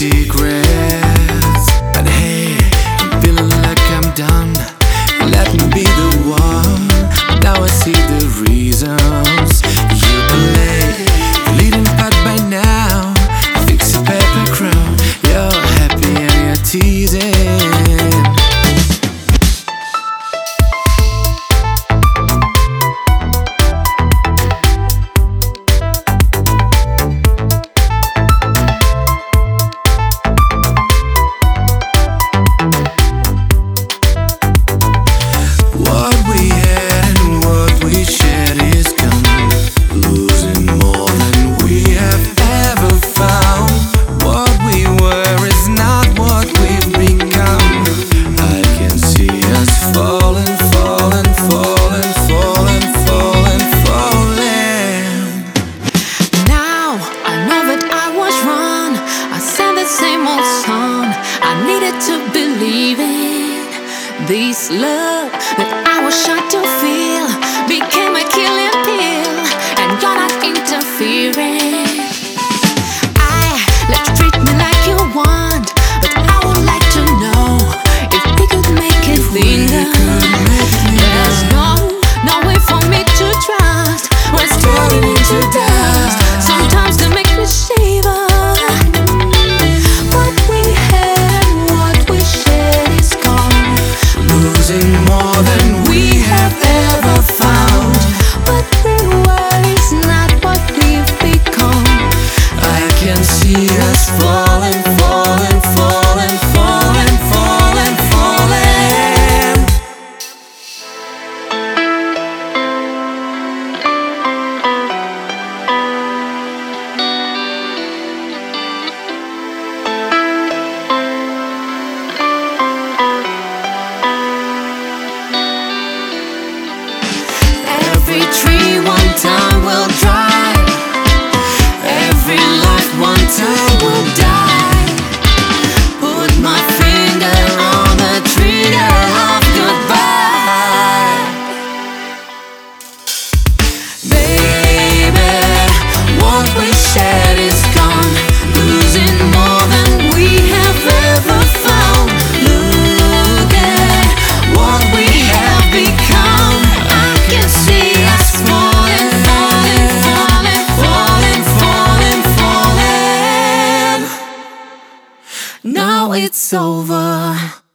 secret. This love that I was shot to feel became a killing pill, and you're not interfering. I let you treat me like you want, but I would like to know if could make it. There's no, no way. falling it's over.